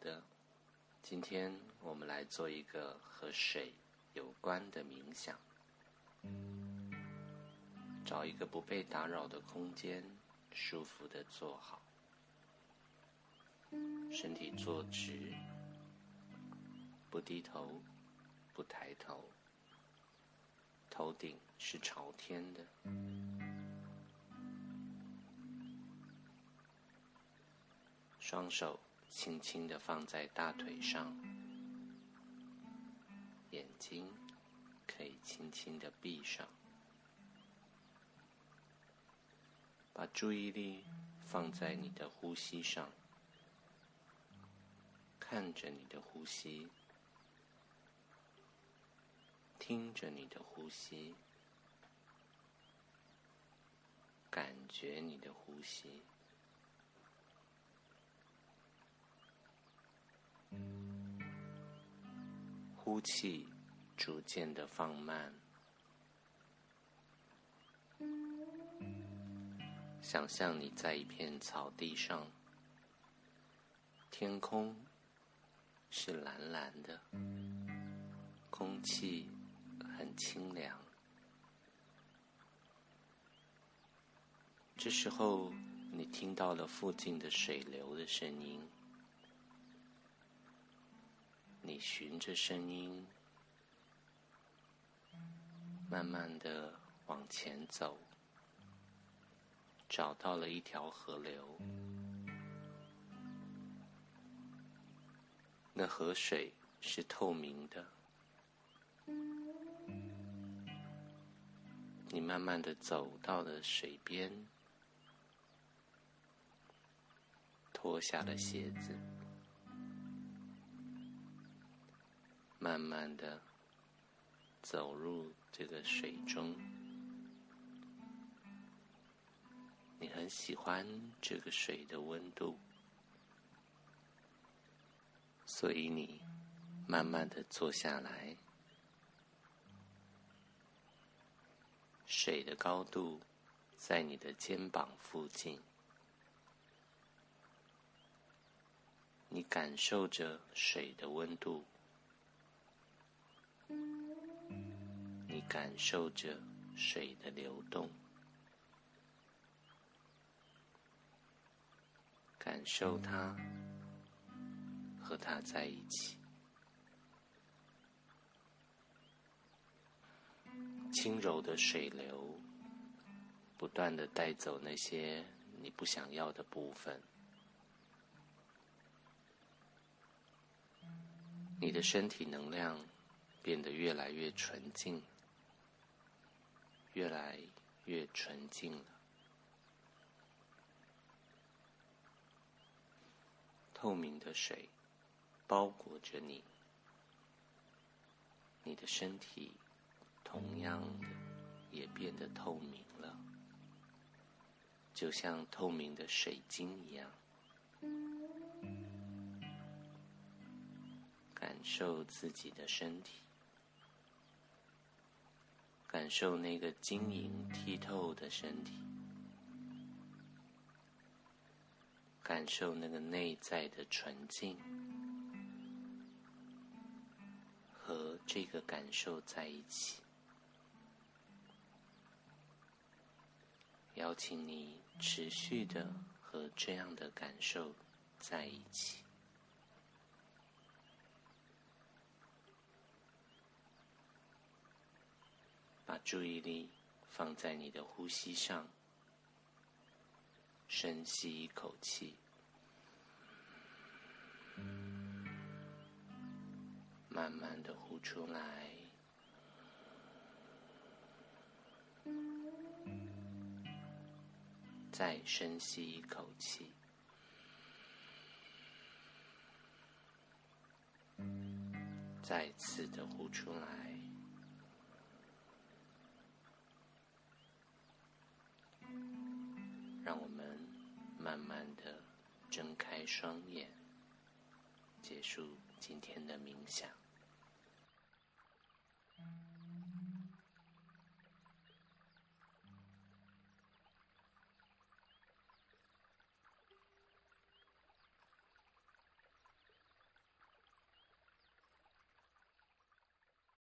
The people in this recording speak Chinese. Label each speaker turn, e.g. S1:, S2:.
S1: 的，今天我们来做一个和水有关的冥想。找一个不被打扰的空间，舒服的坐好，身体坐直，不低头，不抬头，头顶是朝天的。双手轻轻的放在大腿上，眼睛可以轻轻的闭上，把注意力放在你的呼吸上，看着你的呼吸，听着你的呼吸，感觉你的呼吸。呼气，逐渐的放慢。想象你在一片草地上，天空是蓝蓝的，空气很清凉。这时候，你听到了附近的水流的声音。你循着声音，慢慢的往前走，找到了一条河流。那河水是透明的。你慢慢的走到了水边，脱下了鞋子。慢慢的走入这个水中，你很喜欢这个水的温度，所以你慢慢的坐下来，水的高度在你的肩膀附近，你感受着水的温度。感受着水的流动，感受它，和它在一起，轻柔的水流，不断的带走那些你不想要的部分，你的身体能量变得越来越纯净。越来越纯净了，透明的水包裹着你，你的身体同样的也变得透明了，就像透明的水晶一样，感受自己的身体。感受那个晶莹剔透的身体，感受那个内在的纯净，和这个感受在一起。邀请你持续的和这样的感受在一起。把注意力放在你的呼吸上，深吸一口气，慢慢的呼出来，再深吸一口气，再次的呼出来。慢慢的睁开双眼，结束今天的冥想。